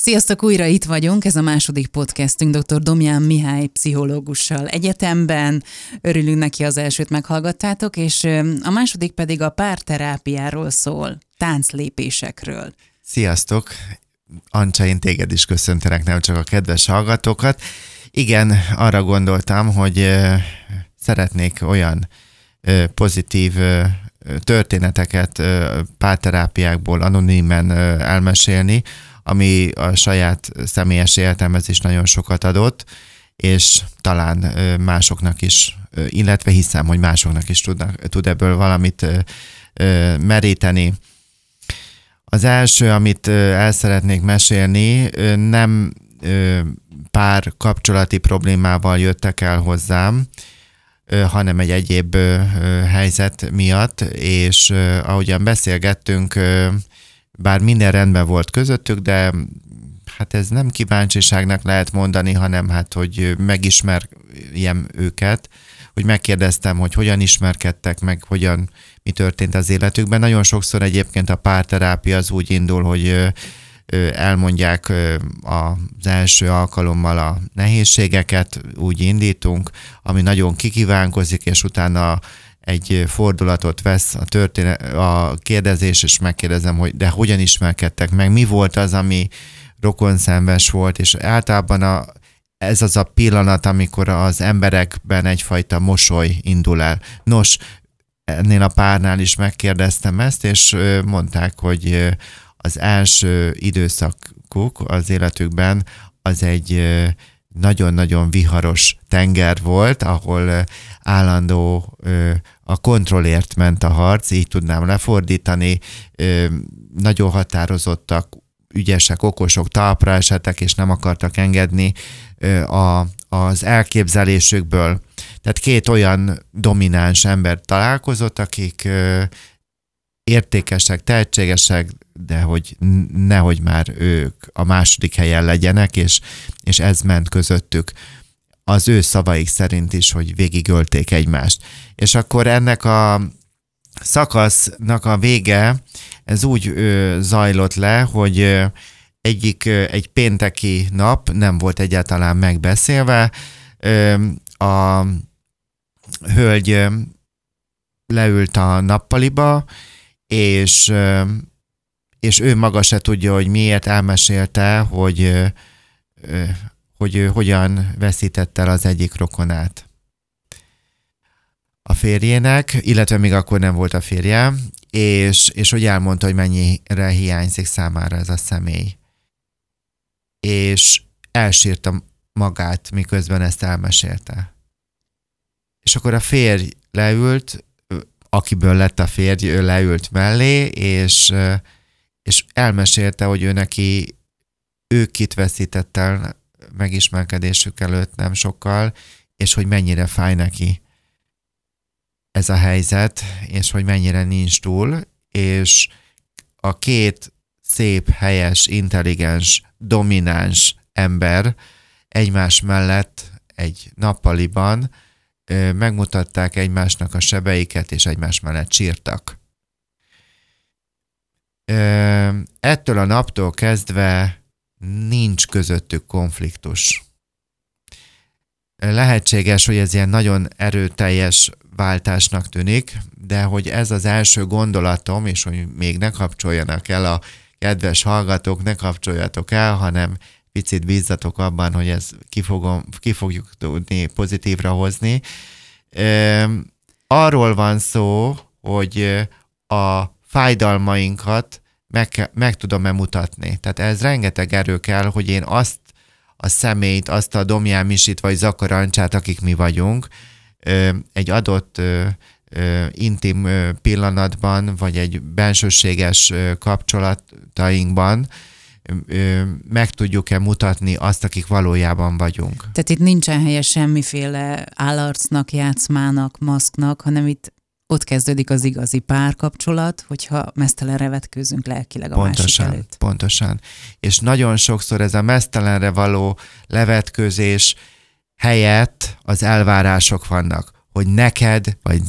Sziasztok, újra itt vagyunk, ez a második podcastünk dr. Domján Mihály pszichológussal egyetemben. Örülünk neki, az elsőt meghallgattátok, és a második pedig a párterápiáról szól, tánclépésekről. Sziasztok! Ancsa, én téged is köszöntelek, nem csak a kedves hallgatókat. Igen, arra gondoltam, hogy szeretnék olyan pozitív történeteket párterápiákból anonimen elmesélni, ami a saját személyes életemhez is nagyon sokat adott, és talán másoknak is, illetve hiszem, hogy másoknak is tudnak, tud ebből valamit meríteni. Az első, amit el szeretnék mesélni, nem pár kapcsolati problémával jöttek el hozzám, hanem egy egyéb helyzet miatt, és ahogyan beszélgettünk, bár minden rendben volt közöttük, de hát ez nem kíváncsiságnak lehet mondani, hanem hát, hogy megismerjem őket, hogy megkérdeztem, hogy hogyan ismerkedtek meg, hogyan, mi történt az életükben. Nagyon sokszor egyébként a párterápia az úgy indul, hogy elmondják az első alkalommal a nehézségeket, úgy indítunk, ami nagyon kikívánkozik, és utána egy fordulatot vesz a, történet, a kérdezés, és megkérdezem, hogy de hogyan ismerkedtek meg, mi volt az, ami rokonszenves volt, és általában a, ez az a pillanat, amikor az emberekben egyfajta mosoly indul el. Nos, ennél a párnál is megkérdeztem ezt, és mondták, hogy az első időszakuk az életükben az egy nagyon-nagyon viharos tenger volt, ahol állandó a kontrollért ment a harc, így tudnám lefordítani, nagyon határozottak, ügyesek, okosok talpra esetek, és nem akartak engedni a, az elképzelésükből. Tehát két olyan domináns ember találkozott, akik értékesek, tehetségesek, de hogy nehogy már ők a második helyen legyenek, és, és ez ment közöttük az ő szavaik szerint is, hogy végigölték egymást. És akkor ennek a szakasznak a vége, ez úgy ö, zajlott le, hogy ö, egyik ö, egy pénteki nap nem volt egyáltalán megbeszélve, ö, a hölgy ö, leült a nappaliba, és, ö, és ő maga se tudja, hogy miért elmesélte, hogy hogy ő hogyan veszítette el az egyik rokonát a férjének, illetve még akkor nem volt a férje, és, és hogy elmondta, hogy mennyire hiányzik számára ez a személy. És elsírta magát, miközben ezt elmesélte. És akkor a férj leült, akiből lett a férj, ő leült mellé, és, és elmesélte, hogy ő neki ő kit veszített el megismerkedésük előtt nem sokkal, és hogy mennyire fáj neki ez a helyzet, és hogy mennyire nincs túl, és a két szép, helyes, intelligens, domináns ember egymás mellett egy nappaliban megmutatták egymásnak a sebeiket, és egymás mellett sírtak. Ettől a naptól kezdve nincs közöttük konfliktus. Lehetséges, hogy ez ilyen nagyon erőteljes váltásnak tűnik, de hogy ez az első gondolatom, és hogy még ne kapcsoljanak el a kedves hallgatók, ne kapcsoljatok el, hanem picit bízzatok abban, hogy ez ki, fogom, ki fogjuk tudni pozitívra hozni. Arról van szó, hogy a fájdalmainkat meg, meg tudom-e mutatni. Tehát ez rengeteg erő kell, hogy én azt a személyt, azt a domjámisit vagy zakarancsát, akik mi vagyunk, egy adott intim pillanatban, vagy egy bensőséges kapcsolatainkban meg tudjuk-e mutatni azt, akik valójában vagyunk. Tehát itt nincsen helye semmiféle állarcnak, játszmának, maszknak, hanem itt ott kezdődik az igazi párkapcsolat, hogyha mesztelenre vetkőzünk lelkileg a pontosan, másik előtt. Pontosan. És nagyon sokszor ez a mesztelenre való levetkőzés helyett az elvárások vannak hogy neked, vagy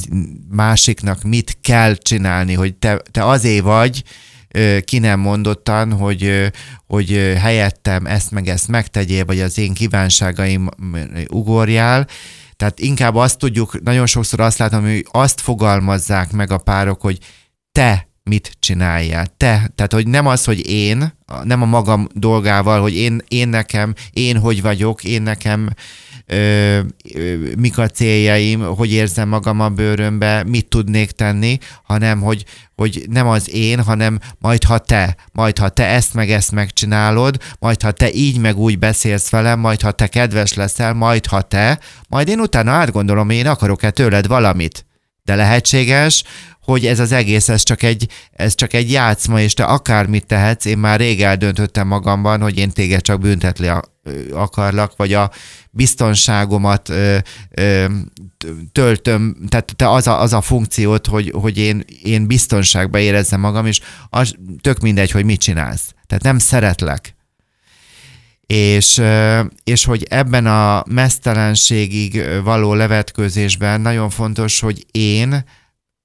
másiknak mit kell csinálni, hogy te, te azért vagy, ki nem mondottan, hogy, hogy helyettem ezt meg ezt megtegyél, vagy az én kívánságaim ugorjál, tehát inkább azt tudjuk, nagyon sokszor azt látom, hogy azt fogalmazzák meg a párok, hogy te mit csináljál. Te, tehát hogy nem az, hogy én, nem a magam dolgával, hogy én, én nekem, én hogy vagyok, én nekem mik a céljaim, hogy érzem magam a bőrömbe, mit tudnék tenni, hanem hogy, hogy nem az én, hanem majd ha te, majd ha te ezt meg ezt megcsinálod, majd ha te így meg úgy beszélsz velem, majd ha te kedves leszel, majd ha te, majd én utána átgondolom, én akarok-e tőled valamit. De lehetséges, hogy ez az egész, ez csak egy, ez csak egy játszma, és te akármit tehetsz, én már rég eldöntöttem magamban, hogy én téged csak büntetni akarlak, vagy a biztonságomat töltöm, tehát te az a, az a funkciót, hogy, hogy én, én biztonságba érezzem magam, és az tök mindegy, hogy mit csinálsz. Tehát nem szeretlek. És, és hogy ebben a mesztelenségig való levetkőzésben nagyon fontos, hogy én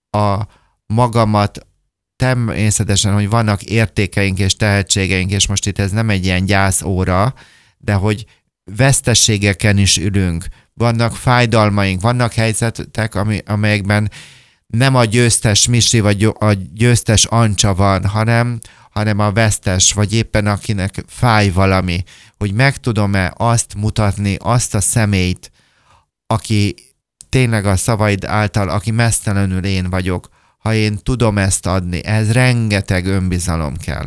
a magamat természetesen, hogy vannak értékeink és tehetségeink, és most itt ez nem egy ilyen gyászóra, de hogy vesztességeken is ülünk, vannak fájdalmaink, vannak helyzetek, ami, amelyekben nem a győztes Misi vagy a győztes Ancsa van, hanem, hanem a vesztes, vagy éppen akinek fáj valami, hogy meg tudom-e azt mutatni, azt a személyt, aki tényleg a szavaid által, aki mesztelenül én vagyok, ha én tudom ezt adni, ez rengeteg önbizalom kell.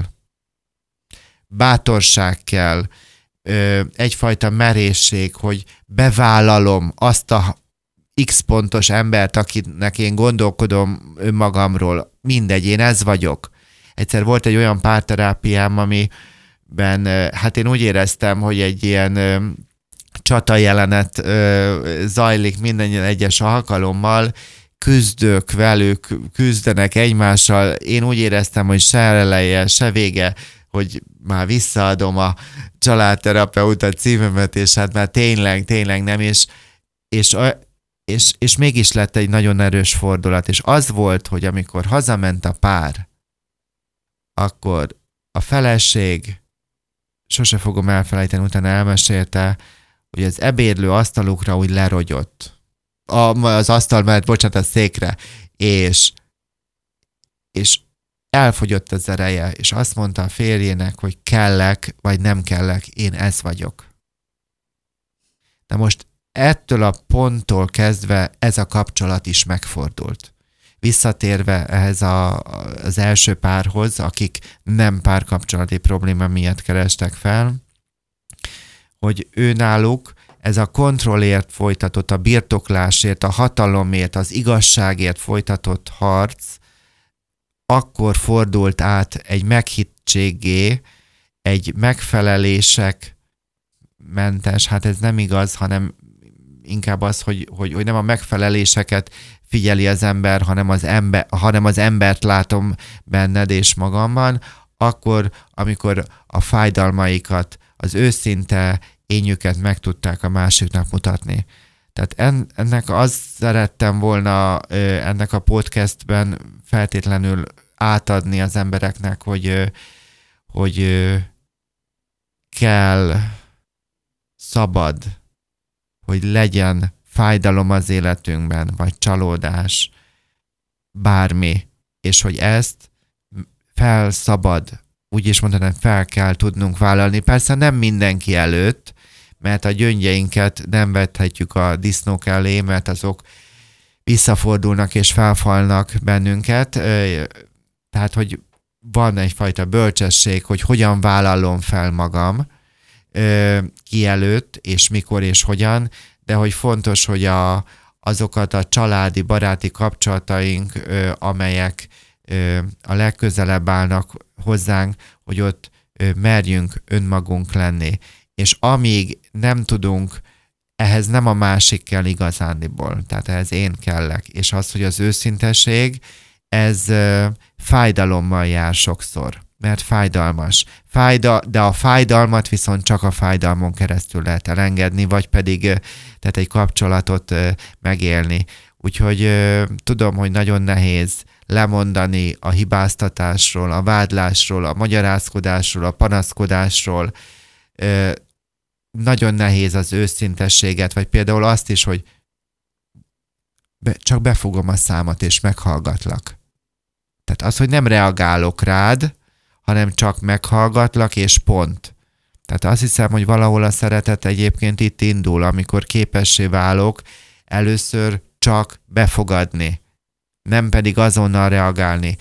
Bátorság kell, egyfajta merészség, hogy bevállalom azt a x pontos embert, akinek én gondolkodom önmagamról, mindegy, én ez vagyok. Egyszer volt egy olyan párterápiám, amiben hát én úgy éreztem, hogy egy ilyen csata jelenet zajlik minden egyes alkalommal, küzdök velük, küzdenek egymással. Én úgy éreztem, hogy se eleje, se vége, hogy már visszaadom a családterapeuta címemet, és hát már tényleg, tényleg nem, és, és, és, és mégis lett egy nagyon erős fordulat, és az volt, hogy amikor hazament a pár, akkor a feleség, sose fogom elfelejteni, utána elmesélte, hogy az ebédlő asztalukra úgy lerogyott. A, az asztal mellett, bocsánat, a székre, és, és elfogyott az ereje, és azt mondta a férjének, hogy kellek, vagy nem kellek, én ez vagyok. De most ettől a ponttól kezdve ez a kapcsolat is megfordult. Visszatérve ehhez a, az első párhoz, akik nem párkapcsolati probléma miatt kerestek fel, hogy ő náluk ez a kontrollért folytatott, a birtoklásért, a hatalomért, az igazságért folytatott harc akkor fordult át egy meghittségé, egy megfelelések mentes, hát ez nem igaz, hanem inkább az, hogy, hogy, hogy nem a megfeleléseket figyeli az ember, hanem az, ember, hanem az embert látom benned és magamban, akkor, amikor a fájdalmaikat, az őszinte ényüket meg tudták a másiknak mutatni. Tehát en, ennek azt szerettem volna ennek a podcastben feltétlenül átadni az embereknek, hogy, hogy kell, szabad, hogy legyen fájdalom az életünkben, vagy csalódás, bármi, és hogy ezt felszabad úgy is mondanám, fel kell tudnunk vállalni. Persze nem mindenki előtt, mert a gyöngyeinket nem vethetjük a disznók elé, mert azok visszafordulnak és felfalnak bennünket. Tehát, hogy van egyfajta bölcsesség, hogy hogyan vállalom fel magam ki előtt, és mikor és hogyan, de hogy fontos, hogy a, azokat a családi, baráti kapcsolataink, amelyek a legközelebb állnak hozzánk, hogy ott merjünk önmagunk lenni. És amíg nem tudunk, ehhez nem a másik kell igazándiból, tehát ehhez én kellek. És az, hogy az őszinteség, ez fájdalommal jár sokszor, mert fájdalmas. Fájda, de a fájdalmat viszont csak a fájdalmon keresztül lehet elengedni, vagy pedig tehát egy kapcsolatot megélni. Úgyhogy tudom, hogy nagyon nehéz lemondani a hibáztatásról, a vádlásról, a magyarázkodásról, a panaszkodásról. Nagyon nehéz az őszintességet, vagy például azt is, hogy csak befogom a számat, és meghallgatlak. Tehát az, hogy nem reagálok rád, hanem csak meghallgatlak, és pont. Tehát azt hiszem, hogy valahol a szeretet egyébként itt indul, amikor képessé válok először csak befogadni, nem pedig azonnal reagálni.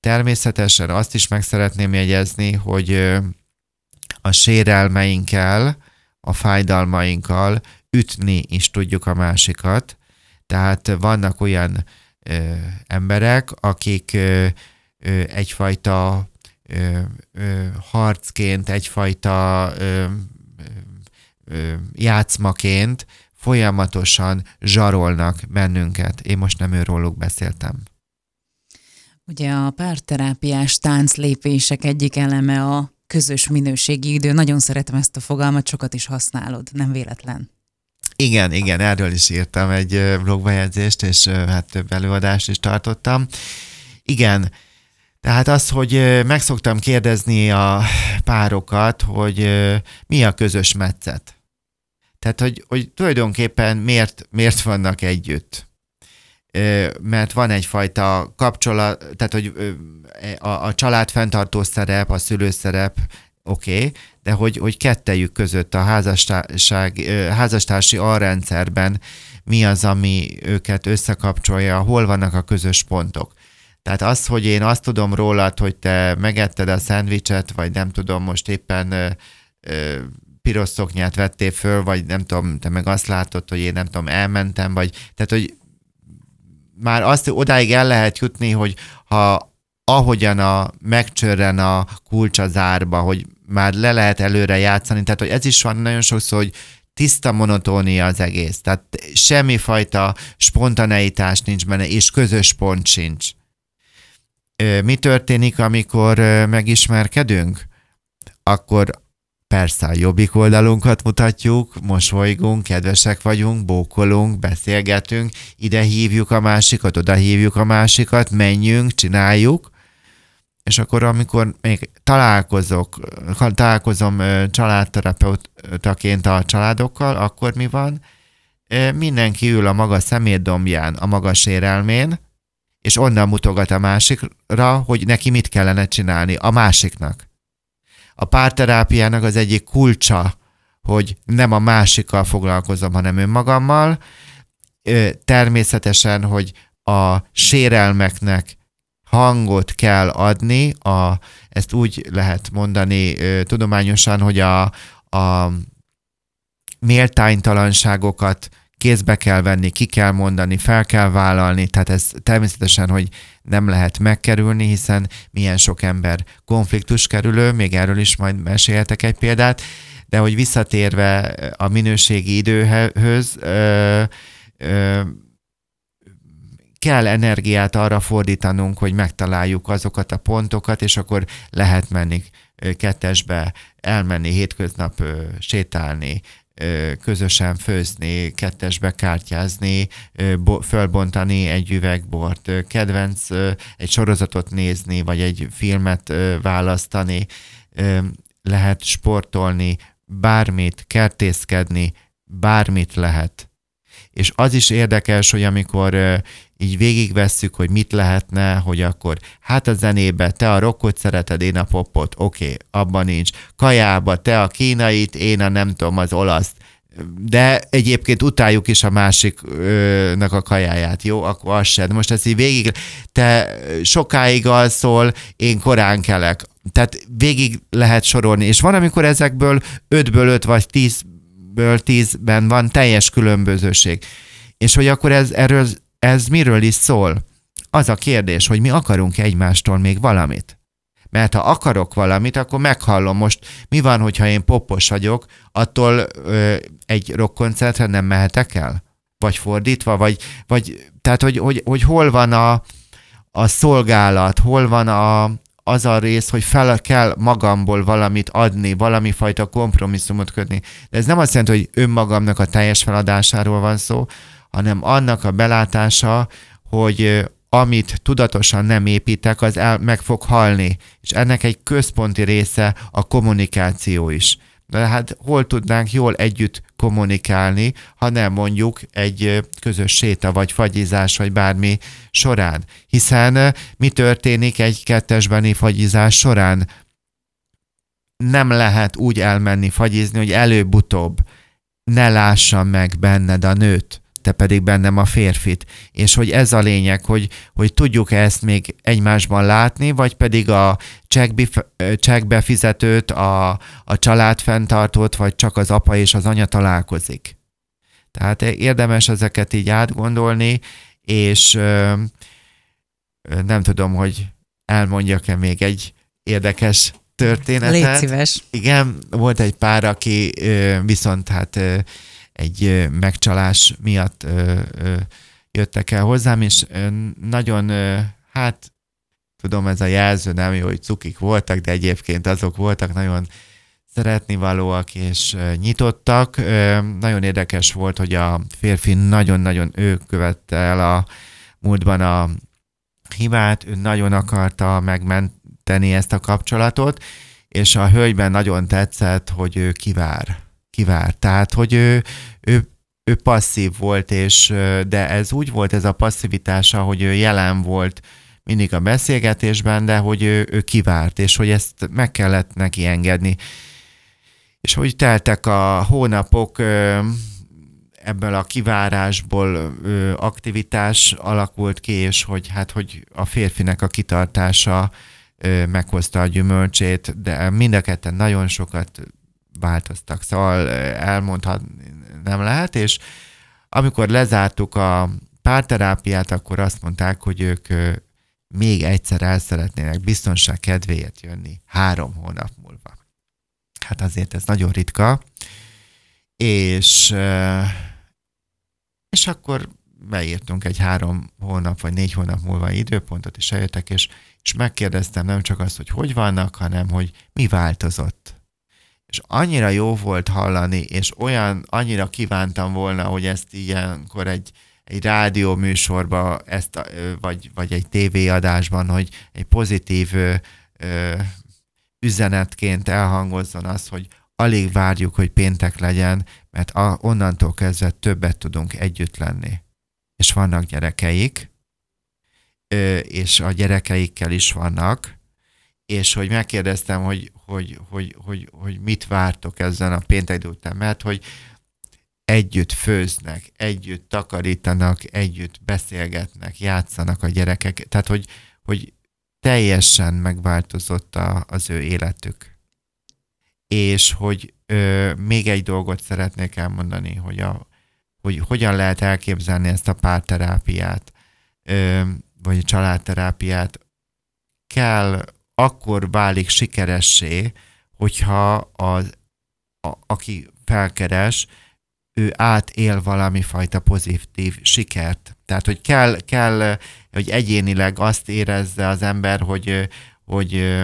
Természetesen azt is meg szeretném jegyezni, hogy a sérelmeinkkel, a fájdalmainkkal ütni is tudjuk a másikat. Tehát vannak olyan ö, emberek, akik ö, ö, egyfajta ö, ö, harcként, egyfajta ö, ö, játszmaként folyamatosan zsarolnak bennünket. Én most nem őróluk beszéltem. Ugye a párterápiás tánclépések egyik eleme a közös minőségi idő. Nagyon szeretem ezt a fogalmat, sokat is használod, nem véletlen. Igen, igen, erről is írtam egy blogbejegyzést, és hát több előadást is tartottam. Igen, tehát az, hogy meg szoktam kérdezni a párokat, hogy mi a közös metszet. Tehát, hogy, hogy tulajdonképpen miért, miért vannak együtt. Mert van egyfajta kapcsolat, tehát, hogy a, a család fenntartó szerep, a szülőszerep, oké, okay, de hogy, hogy kettejük között a házasság, házastársi alrendszerben mi az, ami őket összekapcsolja, hol vannak a közös pontok. Tehát az, hogy én azt tudom rólad, hogy te megetted a szendvicset, vagy nem tudom, most éppen ö, ö, piros szoknyát vettél föl, vagy nem tudom, te meg azt látod, hogy én nem tudom, elmentem, vagy tehát, hogy már azt odáig el lehet jutni, hogy ha ahogyan a megcsörren a kulcs az árba, hogy már le lehet előre játszani, tehát hogy ez is van nagyon sokszor, hogy tiszta monotónia az egész, tehát semmifajta spontaneitás nincs benne, és közös pont sincs. Mi történik, amikor megismerkedünk? Akkor persze a jobbik oldalunkat mutatjuk, mosolygunk, kedvesek vagyunk, bókolunk, beszélgetünk, ide hívjuk a másikat, oda hívjuk a másikat, menjünk, csináljuk, és akkor amikor még találkozok, találkozom családterapeutaként a családokkal, akkor mi van? Mindenki ül a maga szemétdombján, a maga sérelmén, és onnan mutogat a másikra, hogy neki mit kellene csinálni a másiknak. A párterápiának az egyik kulcsa, hogy nem a másikkal foglalkozom, hanem önmagammal. Természetesen, hogy a sérelmeknek hangot kell adni, a, ezt úgy lehet mondani tudományosan, hogy a, a méltánytalanságokat kézbe kell venni, ki kell mondani, fel kell vállalni, tehát ez természetesen, hogy nem lehet megkerülni, hiszen milyen sok ember konfliktus kerülő, még erről is majd meséltek egy példát, de hogy visszatérve a minőségi időhöz, ö, ö, kell energiát arra fordítanunk, hogy megtaláljuk azokat a pontokat, és akkor lehet menni kettesbe, elmenni hétköznap sétálni, közösen főzni, kettesbe kártyázni, fölbontani egy üvegbort, kedvenc egy sorozatot nézni, vagy egy filmet választani, lehet sportolni, bármit, kertészkedni, bármit lehet. És az is érdekes, hogy amikor így végigvesszük, hogy mit lehetne, hogy akkor hát a zenébe te a rockot szereted, én a popot, oké, okay, abban nincs. Kajába te a kínait, én a nem tudom, az olaszt. De egyébként utáljuk is a másiknak a kajáját, jó? Akkor az se. De most ezt így végig, te sokáig alszol, én korán kelek. Tehát végig lehet sorolni. És van, amikor ezekből ötből öt vagy tízből tízben van teljes különbözőség. És hogy akkor ez, erről ez miről is szól? Az a kérdés, hogy mi akarunk egymástól még valamit. Mert ha akarok valamit, akkor meghallom most, mi van, hogyha én popos vagyok, attól ö, egy rockkoncertre nem mehetek el? Vagy fordítva, vagy, vagy tehát, hogy, hogy, hogy hol van a, a szolgálat, hol van a, az a rész, hogy fel kell magamból valamit adni, valami fajta kompromisszumot kötni. De ez nem azt jelenti, hogy önmagamnak a teljes feladásáról van szó, hanem annak a belátása, hogy amit tudatosan nem építek, az el, meg fog halni. És ennek egy központi része a kommunikáció is. De hát hol tudnánk jól együtt kommunikálni, ha nem mondjuk egy közös séta, vagy fagyizás, vagy bármi során. Hiszen mi történik egy kettesbeni fagyizás során? Nem lehet úgy elmenni fagyizni, hogy előbb-utóbb ne lássam meg benned a nőt te pedig bennem a férfit. És hogy ez a lényeg, hogy, hogy tudjuk ezt még egymásban látni, vagy pedig a csekkbefizetőt, a, a családfenntartót, vagy csak az apa és az anya találkozik. Tehát érdemes ezeket így átgondolni, és ö, nem tudom, hogy elmondjak-e még egy érdekes történetet. Légy szíves. Igen, volt egy pár, aki ö, viszont hát ö, egy megcsalás miatt jöttek el hozzám, és nagyon, hát tudom, ez a jelző nem jó, hogy cukik voltak, de egyébként azok voltak nagyon szeretnivalóak és nyitottak. Nagyon érdekes volt, hogy a férfi nagyon-nagyon ő követte el a múltban a hibát, ő nagyon akarta megmenteni ezt a kapcsolatot, és a hölgyben nagyon tetszett, hogy ő kivár kivárt. Tehát, hogy ő, ő, ő passzív volt, és, de ez úgy volt ez a passzivitása, hogy ő jelen volt mindig a beszélgetésben, de hogy ő, ő kivárt, és hogy ezt meg kellett neki engedni. És hogy teltek a hónapok, ebből a kivárásból aktivitás alakult ki, és hogy hát, hogy a férfinek a kitartása meghozta a gyümölcsét, de mind a ketten nagyon sokat változtak, szóval elmondhat nem lehet, és amikor lezártuk a párterápiát, akkor azt mondták, hogy ők még egyszer el szeretnének biztonság kedvéért jönni három hónap múlva. Hát azért ez nagyon ritka, és, és akkor beírtunk egy három hónap vagy négy hónap múlva időpontot, és eljöttek, és, és megkérdeztem nem csak azt, hogy hogy vannak, hanem hogy mi változott és annyira jó volt hallani, és olyan, annyira kívántam volna, hogy ezt ilyenkor egy, egy rádió műsorba, ezt, vagy, vagy egy tévéadásban, hogy egy pozitív ö, ö, üzenetként elhangozzon az, hogy alig várjuk, hogy péntek legyen, mert a, onnantól kezdve többet tudunk együtt lenni. És vannak gyerekeik, ö, és a gyerekeikkel is vannak, és hogy megkérdeztem, hogy, hogy, hogy, hogy, hogy mit vártok ezen a péntek után, mert hogy együtt főznek, együtt takarítanak, együtt beszélgetnek, játszanak a gyerekek, tehát hogy, hogy teljesen megváltozott a, az ő életük. És hogy ö, még egy dolgot szeretnék elmondani, hogy, a, hogy hogyan lehet elképzelni ezt a párterápiát, ö, vagy a családterápiát. Kell akkor válik sikeressé, hogyha az, a, aki felkeres, ő átél valami fajta pozitív sikert. Tehát, hogy kell, kell, hogy egyénileg azt érezze az ember, hogy, hogy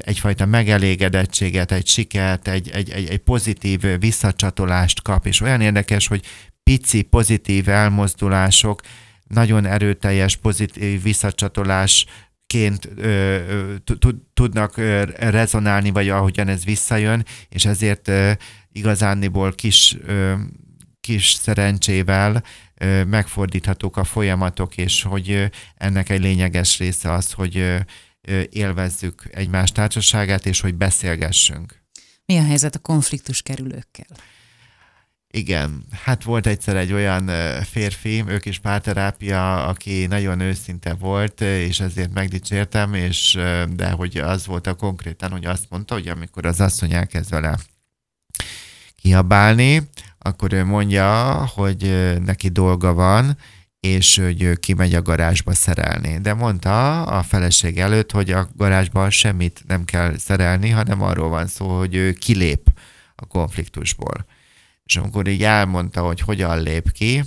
egyfajta megelégedettséget, egy sikert, egy, egy, egy, egy pozitív visszacsatolást kap, és olyan érdekes, hogy pici pozitív elmozdulások, nagyon erőteljes pozitív visszacsatolás ként tudnak rezonálni, vagy ahogyan ez visszajön, és ezért igazániból kis, kis szerencsével megfordíthatók a folyamatok, és hogy ennek egy lényeges része az, hogy élvezzük egymás társaságát, és hogy beszélgessünk. Mi a helyzet a konfliktus kerülőkkel? Igen, hát volt egyszer egy olyan férfi, ők is párterápia, aki nagyon őszinte volt, és ezért megdicsértem, és de hogy az volt a konkrétan, hogy azt mondta, hogy amikor az asszony elkezd vele kiabálni, akkor ő mondja, hogy neki dolga van, és hogy ő kimegy a garázsba szerelni. De mondta a feleség előtt, hogy a garázsban semmit nem kell szerelni, hanem arról van szó, hogy ő kilép a konfliktusból és amikor így elmondta, hogy hogyan lép ki,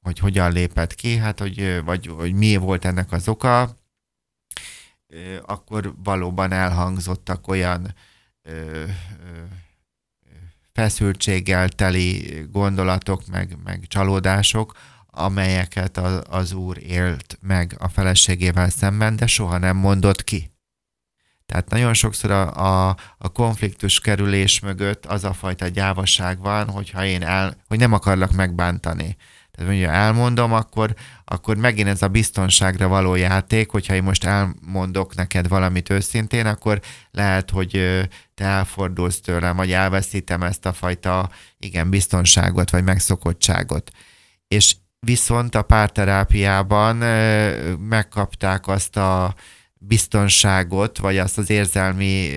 hogy hogyan lépett ki, hát hogy, vagy hogy mi volt ennek az oka, akkor valóban elhangzottak olyan feszültséggel teli gondolatok, meg, meg csalódások, amelyeket az, az úr élt meg a feleségével szemben, de soha nem mondott ki. Tehát nagyon sokszor a, a, a konfliktus kerülés mögött az a fajta gyávaság van, hogyha én el, hogy nem akarlak megbántani. Tehát mondja, elmondom, akkor, akkor megint ez a biztonságra való játék, hogyha én most elmondok neked valamit őszintén, akkor lehet, hogy te elfordulsz tőlem, vagy elveszítem ezt a fajta, igen, biztonságot, vagy megszokottságot. És viszont a párterápiában megkapták azt a biztonságot, vagy azt az érzelmi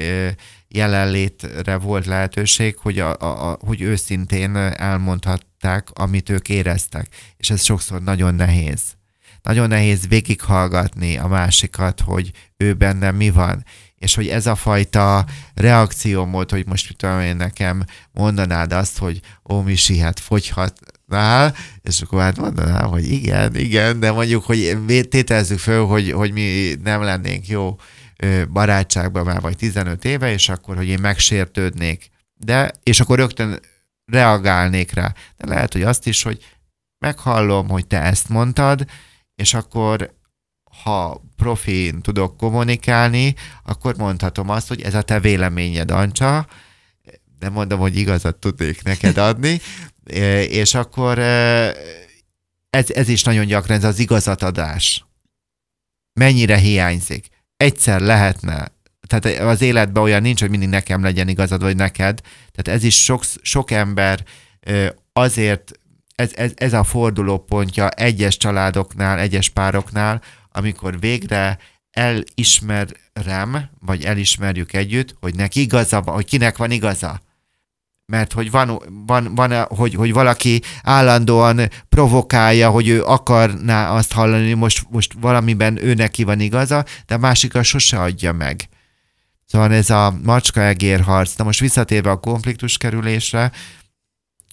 jelenlétre volt lehetőség, hogy, a, a, hogy őszintén elmondhatták, amit ők éreztek. És ez sokszor nagyon nehéz. Nagyon nehéz végighallgatni a másikat, hogy ő benne mi van. És hogy ez a fajta reakciómód, hogy most tudom én nekem mondanád azt, hogy ó, Misi, hát fogyhat nál, és akkor hát mondanám, hogy igen, igen, de mondjuk, hogy tételezzük föl, hogy, hogy mi nem lennénk jó barátságban már vagy 15 éve, és akkor, hogy én megsértődnék. De, és akkor rögtön reagálnék rá. De lehet, hogy azt is, hogy meghallom, hogy te ezt mondtad, és akkor ha profin tudok kommunikálni, akkor mondhatom azt, hogy ez a te véleményed, Ancsa, nem mondom, hogy igazat tudnék neked adni, és akkor ez, ez is nagyon gyakran, ez az igazatadás. Mennyire hiányzik. Egyszer lehetne, tehát az életben olyan nincs, hogy mindig nekem legyen igazad, vagy neked. Tehát ez is sok, sok ember azért, ez, ez, ez a fordulópontja egyes családoknál, egyes pároknál, amikor végre elismerem, vagy elismerjük együtt, hogy neki igaza van, hogy kinek van igaza mert hogy van, van, van hogy, hogy valaki állandóan provokálja, hogy ő akarná azt hallani, most, most valamiben ő neki van igaza, de a másikat sose adja meg. Szóval ez a macska-egér harc. Na most visszatérve a konfliktus kerülésre,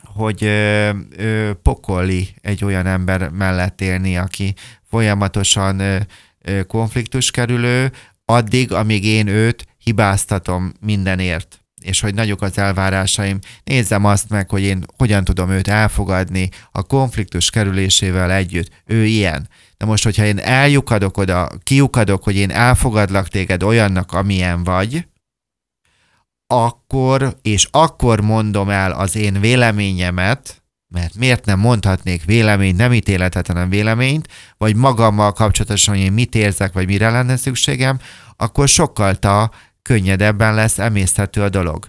hogy ö, ö, pokoli egy olyan ember mellett élni, aki folyamatosan ö, ö, konfliktus kerülő, addig, amíg én őt hibáztatom mindenért és hogy nagyok az elvárásaim, nézzem azt meg, hogy én hogyan tudom őt elfogadni a konfliktus kerülésével együtt. Ő ilyen. De most, hogyha én eljukadok oda, kiukadok, hogy én elfogadlak téged olyannak, amilyen vagy, akkor, és akkor mondom el az én véleményemet, mert miért nem mondhatnék véleményt, nem ítéletetlen véleményt, vagy magammal kapcsolatosan, hogy én mit érzek, vagy mire lenne szükségem, akkor sokkal ta könnyedebben lesz emészthető a dolog.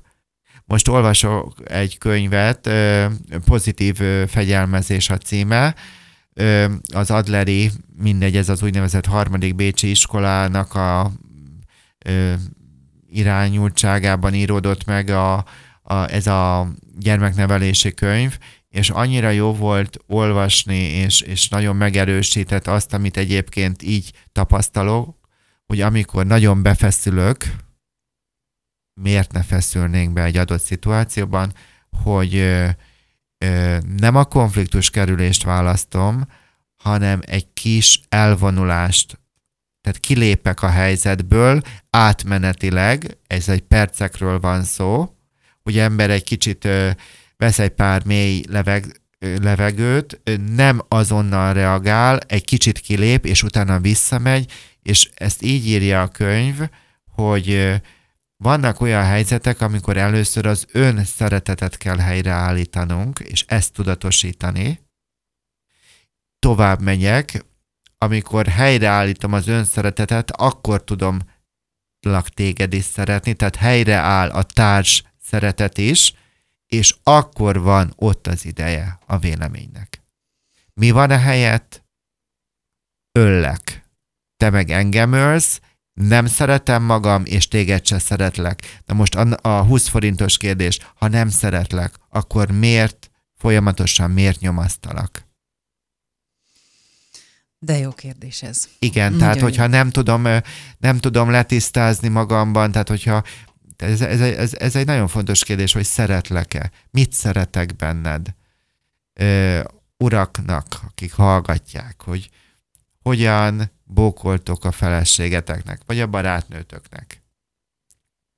Most olvasok egy könyvet, Pozitív fegyelmezés a címe, az Adleri, mindegy, ez az úgynevezett harmadik Bécsi iskolának a irányultságában íródott meg a, a, ez a gyermeknevelési könyv, és annyira jó volt olvasni, és, és nagyon megerősített azt, amit egyébként így tapasztalok, hogy amikor nagyon befeszülök, miért ne feszülnénk be egy adott szituációban, hogy ö, ö, nem a konfliktus kerülést választom, hanem egy kis elvonulást, tehát kilépek a helyzetből átmenetileg, ez egy percekről van szó, hogy ember egy kicsit ö, vesz egy pár mély leveg, levegőt, nem azonnal reagál, egy kicsit kilép, és utána visszamegy, és ezt így írja a könyv, hogy vannak olyan helyzetek, amikor először az ön szeretetet kell helyreállítanunk, és ezt tudatosítani. Tovább megyek, amikor helyreállítom az ön szeretetet, akkor tudom téged is szeretni, tehát helyreáll a társ szeretet is, és akkor van ott az ideje a véleménynek. Mi van a helyet? Öllek. Te meg engem ölsz, nem szeretem magam, és téged se szeretlek. Na most a, a 20 forintos kérdés, ha nem szeretlek, akkor miért folyamatosan miért nyomasztalak? De jó kérdés ez. Igen, Nagyon tehát jó. hogyha nem tudom, nem tudom letisztázni magamban, tehát hogyha ez, ez, ez, ez egy nagyon fontos kérdés, hogy szeretlek-e? Mit szeretek benned? Ö, uraknak, akik hallgatják, hogy hogyan bókoltok a feleségeteknek, vagy a barátnőtöknek.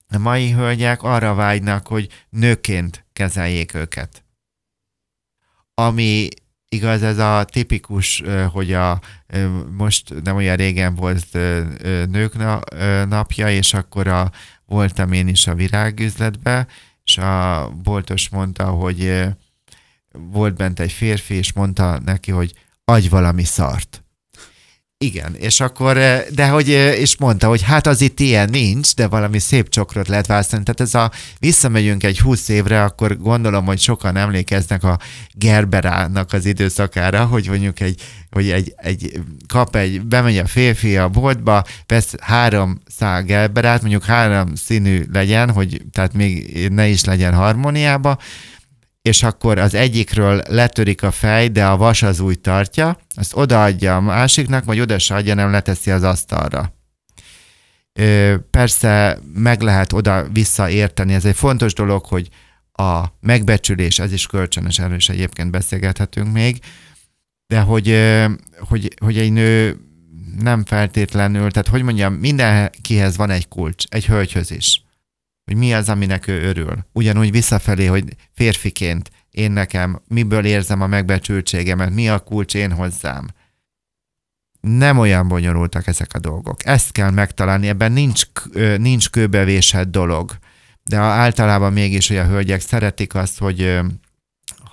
a mai hölgyek arra vágynak, hogy nőként kezeljék őket. Ami igaz, ez a tipikus, hogy a, most nem olyan régen volt nők napja, és akkor a, voltam én is a virágüzletbe, és a boltos mondta, hogy volt bent egy férfi, és mondta neki, hogy adj valami szart. Igen, és akkor, eh, de hogy, eh, és mondta, hogy hát az itt ilyen nincs, de valami szép csokrot lehet választani. Tehát ez a, visszamegyünk egy húsz évre, akkor gondolom, hogy sokan emlékeznek a Gerberának az időszakára, hogy mondjuk egy, hogy egy, egy kap egy, bemegy a férfi a boltba, vesz három szál Gerberát, mondjuk három színű legyen, hogy tehát még ne is legyen harmóniába, és akkor az egyikről letörik a fej, de a vas az úgy tartja, azt odaadja a másiknak, vagy oda se adja, nem leteszi az asztalra. Persze meg lehet oda-vissza érteni, ez egy fontos dolog, hogy a megbecsülés, ez is kölcsönös, erről is egyébként beszélgethetünk még, de hogy, hogy, hogy egy nő nem feltétlenül, tehát hogy mondjam, mindenkihez van egy kulcs, egy hölgyhöz is hogy mi az, aminek ő örül. Ugyanúgy visszafelé, hogy férfiként én nekem miből érzem a megbecsültségemet, mi a kulcs én hozzám. Nem olyan bonyolultak ezek a dolgok. Ezt kell megtalálni, ebben nincs, nincs kőbevésett dolog. De általában mégis, hogy a hölgyek szeretik azt, hogy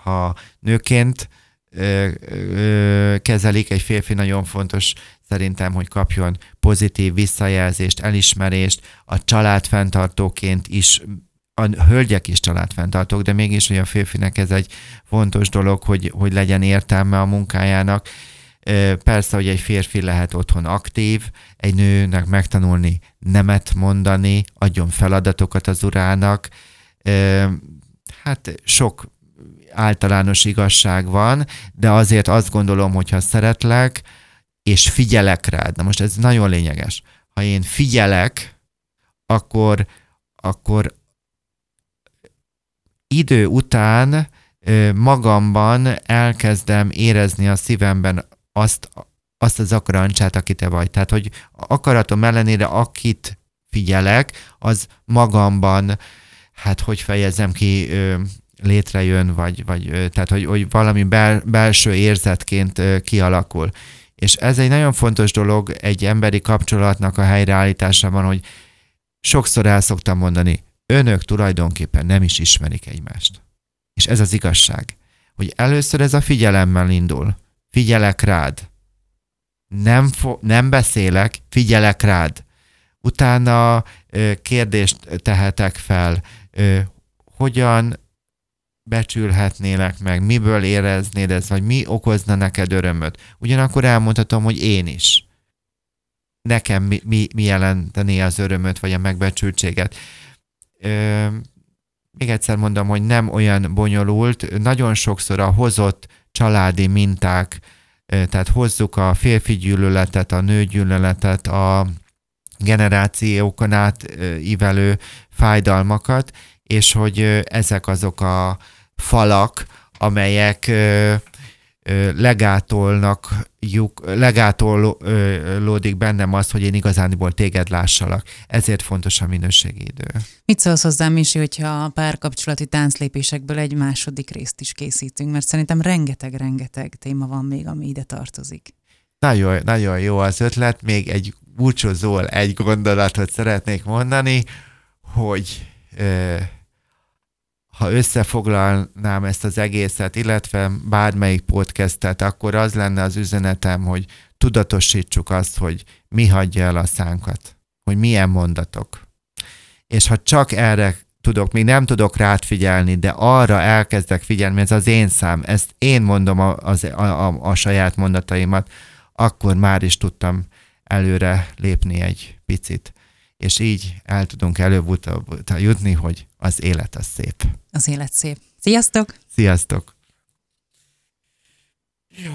ha nőként kezelik, egy férfi nagyon fontos szerintem, hogy kapjon pozitív visszajelzést, elismerést, a családfenntartóként is a hölgyek is családfenntartók, de mégis, hogy a férfinek ez egy fontos dolog, hogy, hogy legyen értelme a munkájának. Persze, hogy egy férfi lehet otthon aktív, egy nőnek megtanulni nemet mondani, adjon feladatokat az urának. Hát sok általános igazság van, de azért azt gondolom, hogy ha szeretlek, és figyelek rád. Na most ez nagyon lényeges. Ha én figyelek, akkor, akkor idő után magamban elkezdem érezni a szívemben azt, azt az akarancsát, aki te vagy. Tehát, hogy akaratom ellenére, akit figyelek, az magamban, hát hogy fejezem ki, létrejön, vagy, vagy tehát, hogy, hogy valami bel, belső érzetként kialakul. És ez egy nagyon fontos dolog egy emberi kapcsolatnak a helyreállításában, hogy sokszor el szoktam mondani, önök tulajdonképpen nem is ismerik egymást. És ez az igazság, hogy először ez a figyelemmel indul. Figyelek rád. Nem, fo- nem beszélek, figyelek rád. Utána ö, kérdést tehetek fel, ö, hogyan becsülhetnélek meg, miből éreznéd ez, vagy mi okozna neked örömöt. Ugyanakkor elmondhatom, hogy én is. Nekem mi, mi, mi jelentené az örömöt, vagy a megbecsültséget. Ö, még egyszer mondom, hogy nem olyan bonyolult. Nagyon sokszor a hozott családi minták, tehát hozzuk a férfi gyűlöletet, a nő gyűlöletet, a generációkon át ívelő fájdalmakat, és hogy ezek azok a falak, amelyek legátolnak, legátolódik bennem az, hogy én igazániból téged lássalak. Ezért fontos a minőségi idő. Mit szólsz hozzám, Misi, hogyha a párkapcsolati tánclépésekből egy második részt is készítünk, mert szerintem rengeteg-rengeteg téma van még, ami ide tartozik. Nagyon, nagyon jó az ötlet, még egy búcsúzól egy gondolatot szeretnék mondani, hogy ha összefoglalnám ezt az egészet, illetve bármelyik podcastet, akkor az lenne az üzenetem, hogy tudatosítsuk azt, hogy mi hagyja el a szánkat, hogy milyen mondatok. És ha csak erre tudok, még nem tudok rád figyelni, de arra elkezdek figyelni, ez az én szám, ezt én mondom a, a, a, a saját mondataimat, akkor már is tudtam előre lépni egy picit és így el tudunk előbb-utóbb jutni, hogy az élet az szép. Az élet szép. Sziasztok! Sziasztok! Jó.